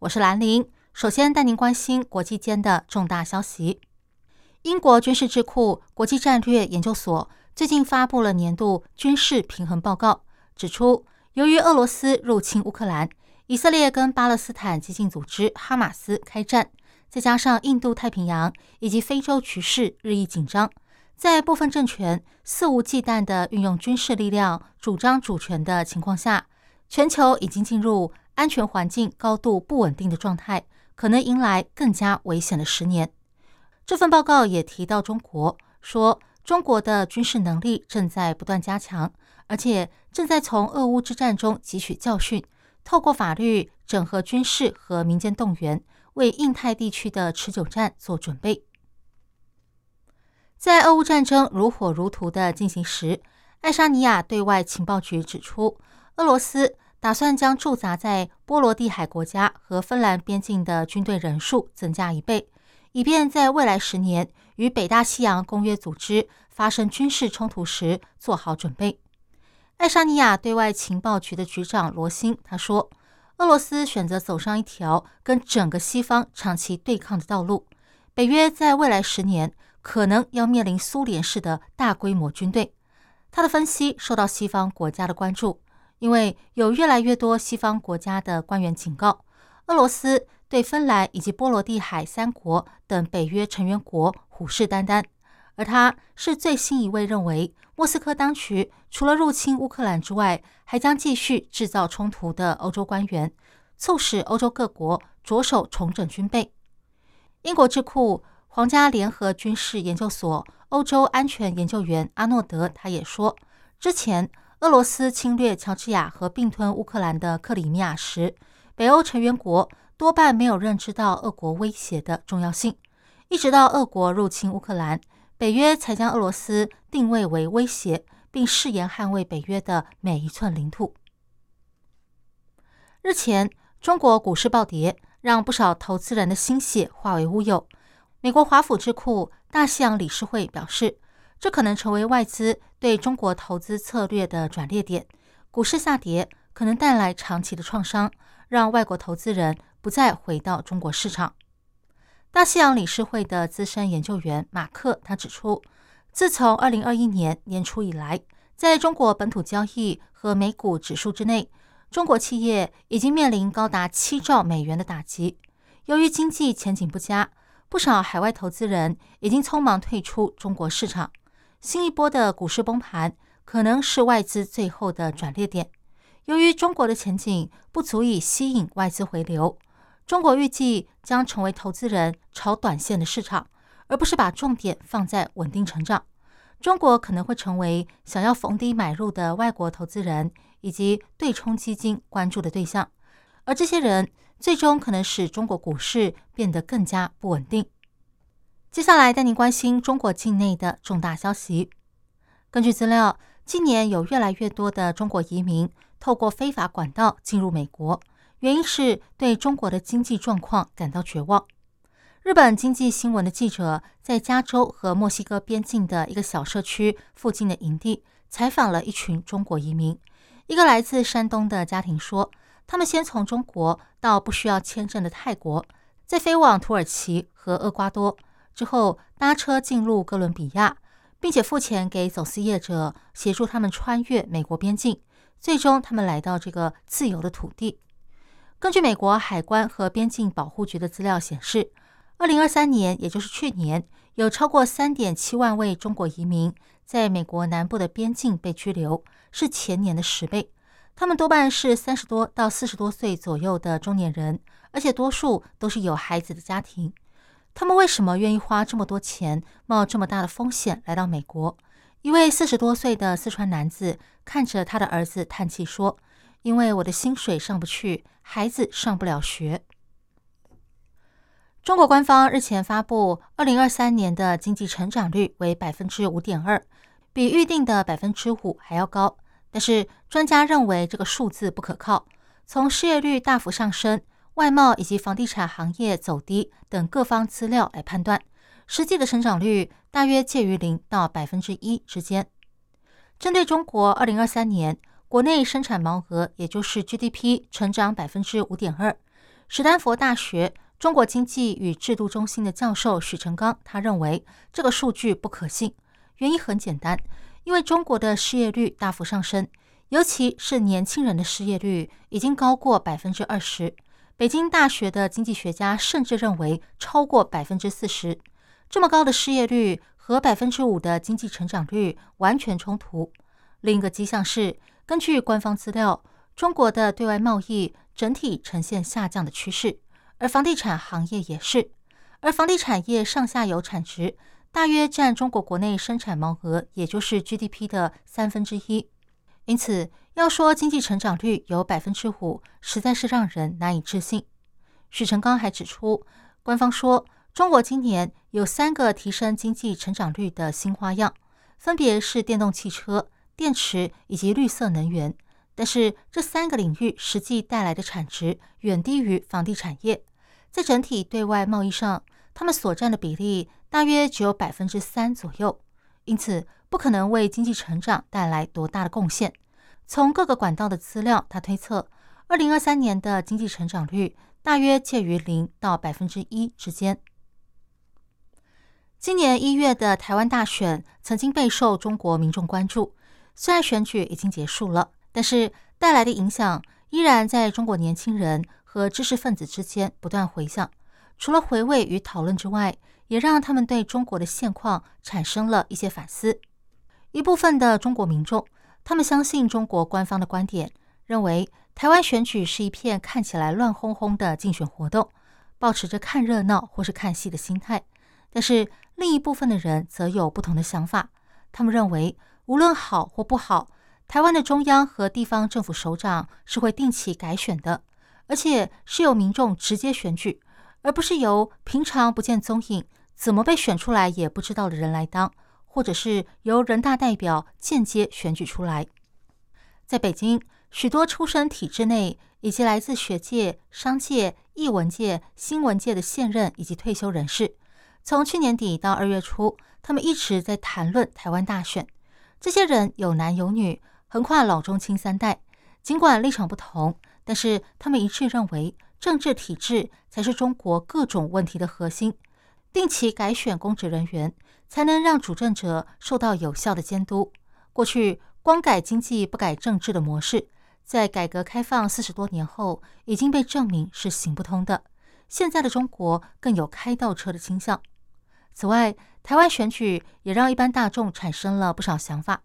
我是兰玲。首先带您关心国际间的重大消息。英国军事智库国际战略研究所最近发布了年度军事平衡报告，指出，由于俄罗斯入侵乌克兰，以色列跟巴勒斯坦激进组织哈马斯开战，再加上印度太平洋以及非洲局势日益紧张，在部分政权肆无忌惮的运用军事力量主张主权的情况下，全球已经进入安全环境高度不稳定的状态，可能迎来更加危险的十年。这份报告也提到，中国说，中国的军事能力正在不断加强，而且正在从俄乌之战中汲取教训，透过法律整合军事和民间动员，为印太地区的持久战做准备。在俄乌战争如火如荼的进行时，爱沙尼亚对外情报局指出，俄罗斯打算将驻扎在波罗的海国家和芬兰边境的军队人数增加一倍。以便在未来十年与北大西洋公约组织发生军事冲突时做好准备。爱沙尼亚对外情报局的局长罗辛他说：“俄罗斯选择走上一条跟整个西方长期对抗的道路。北约在未来十年可能要面临苏联式的大规模军队。”他的分析受到西方国家的关注，因为有越来越多西方国家的官员警告俄罗斯。对芬兰以及波罗的海三国等北约成员国虎视眈眈，而他是最新一位认为莫斯科当局除了入侵乌克兰之外，还将继续制造冲突的欧洲官员，促使欧洲各国着手重整军备。英国智库皇家联合军事研究所欧洲安全研究员阿诺德他也说，之前俄罗斯侵略乔治亚和并吞乌克兰的克里米亚时，北欧成员国。多半没有认知到俄国威胁的重要性，一直到俄国入侵乌克兰，北约才将俄罗斯定位为威胁，并誓言捍卫北约的每一寸领土。日前，中国股市暴跌，让不少投资人的心血化为乌有。美国华府智库大西洋理事会表示，这可能成为外资对中国投资策略的转捩点。股市下跌可能带来长期的创伤，让外国投资人。不再回到中国市场。大西洋理事会的资深研究员马克他指出，自从二零二一年年初以来，在中国本土交易和美股指数之内，中国企业已经面临高达七兆美元的打击。由于经济前景不佳，不少海外投资人已经匆忙退出中国市场。新一波的股市崩盘可能是外资最后的转捩点。由于中国的前景不足以吸引外资回流。中国预计将成为投资人炒短线的市场，而不是把重点放在稳定成长。中国可能会成为想要逢低买入的外国投资人以及对冲基金关注的对象，而这些人最终可能使中国股市变得更加不稳定。接下来带您关心中国境内的重大消息。根据资料，今年有越来越多的中国移民透过非法管道进入美国。原因是对中国的经济状况感到绝望。日本经济新闻的记者在加州和墨西哥边境的一个小社区附近的营地采访了一群中国移民。一个来自山东的家庭说，他们先从中国到不需要签证的泰国，再飞往土耳其和厄瓜多，之后搭车进入哥伦比亚，并且付钱给走私业者协助他们穿越美国边境，最终他们来到这个自由的土地。根据美国海关和边境保护局的资料显示，二零二三年，也就是去年，有超过三点七万位中国移民在美国南部的边境被拘留，是前年的十倍。他们多半是三十多到四十多岁左右的中年人，而且多数都是有孩子的家庭。他们为什么愿意花这么多钱、冒这么大的风险来到美国？一位四十多岁的四川男子看着他的儿子叹气说。因为我的薪水上不去，孩子上不了学。中国官方日前发布，二零二三年的经济成长率为百分之五点二，比预定的百分之五还要高。但是专家认为这个数字不可靠。从失业率大幅上升、外贸以及房地产行业走低等各方资料来判断，实际的成长率大约介于零到百分之一之间。针对中国二零二三年国内生产毛额，也就是 GDP 成长百分之五点二，史丹佛大学。中国经济与制度中心的教授许成刚，他认为这个数据不可信。原因很简单，因为中国的失业率大幅上升，尤其是年轻人的失业率已经高过百分之二十。北京大学的经济学家甚至认为超过百分之四十。这么高的失业率和百分之五的经济成长率完全冲突。另一个迹象是，根据官方资料，中国的对外贸易整体呈现下降的趋势。而房地产行业也是，而房地产业上下游产值大约占中国国内生产毛额，也就是 GDP 的三分之一。因此，要说经济成长率有百分之五，实在是让人难以置信。许成刚还指出，官方说中国今年有三个提升经济成长率的新花样，分别是电动汽车、电池以及绿色能源。但是这三个领域实际带来的产值远低于房地产业。在整体对外贸易上，他们所占的比例大约只有百分之三左右，因此不可能为经济成长带来多大的贡献。从各个管道的资料，他推测，二零二三年的经济成长率大约介于零到百分之一之间。今年一月的台湾大选曾经备受中国民众关注，虽然选举已经结束了，但是带来的影响依然在中国年轻人。和知识分子之间不断回响，除了回味与讨论之外，也让他们对中国的现况产生了一些反思。一部分的中国民众，他们相信中国官方的观点，认为台湾选举是一片看起来乱哄哄的竞选活动，保持着看热闹或是看戏的心态。但是另一部分的人则有不同的想法，他们认为无论好或不好，台湾的中央和地方政府首长是会定期改选的。而且是由民众直接选举，而不是由平常不见踪影、怎么被选出来也不知道的人来当，或者是由人大代表间接选举出来。在北京，许多出身体制内以及来自学界、商界、艺文界、新闻界的现任以及退休人士，从去年底到二月初，他们一直在谈论台湾大选。这些人有男有女，横跨老中青三代，尽管立场不同。但是他们一致认为，政治体制才是中国各种问题的核心。定期改选公职人员，才能让主政者受到有效的监督。过去光改经济不改政治的模式，在改革开放四十多年后，已经被证明是行不通的。现在的中国更有开倒车的倾向。此外，台湾选举也让一般大众产生了不少想法。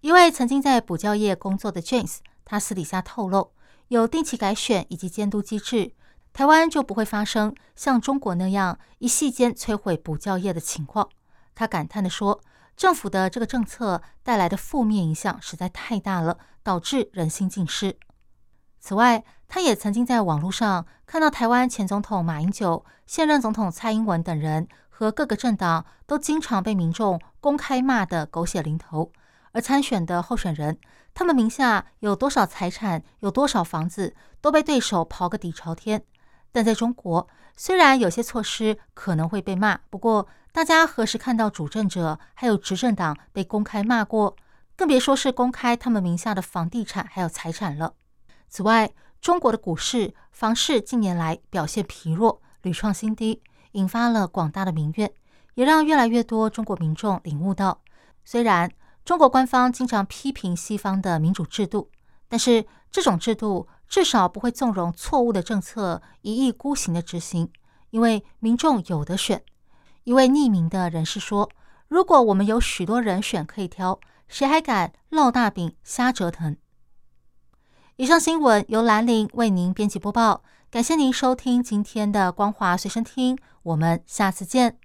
一位曾经在补教业工作的 James，他私底下透露。有定期改选以及监督机制，台湾就不会发生像中国那样一夕间摧毁补教业的情况。他感叹地说：“政府的这个政策带来的负面影响实在太大了，导致人心尽失。”此外，他也曾经在网络上看到台湾前总统马英九、现任总统蔡英文等人和各个政党都经常被民众公开骂得狗血淋头，而参选的候选人。他们名下有多少财产，有多少房子，都被对手刨个底朝天。但在中国，虽然有些措施可能会被骂，不过大家何时看到主政者还有执政党被公开骂过？更别说是公开他们名下的房地产还有财产了。此外，中国的股市、房市近年来表现疲弱，屡创新低，引发了广大的民怨，也让越来越多中国民众领悟到，虽然。中国官方经常批评西方的民主制度，但是这种制度至少不会纵容错误的政策一意孤行的执行，因为民众有的选。一位匿名的人士说：“如果我们有许多人选可以挑，谁还敢烙大饼瞎折腾？”以上新闻由兰陵为您编辑播报，感谢您收听今天的光华随身听，我们下次见。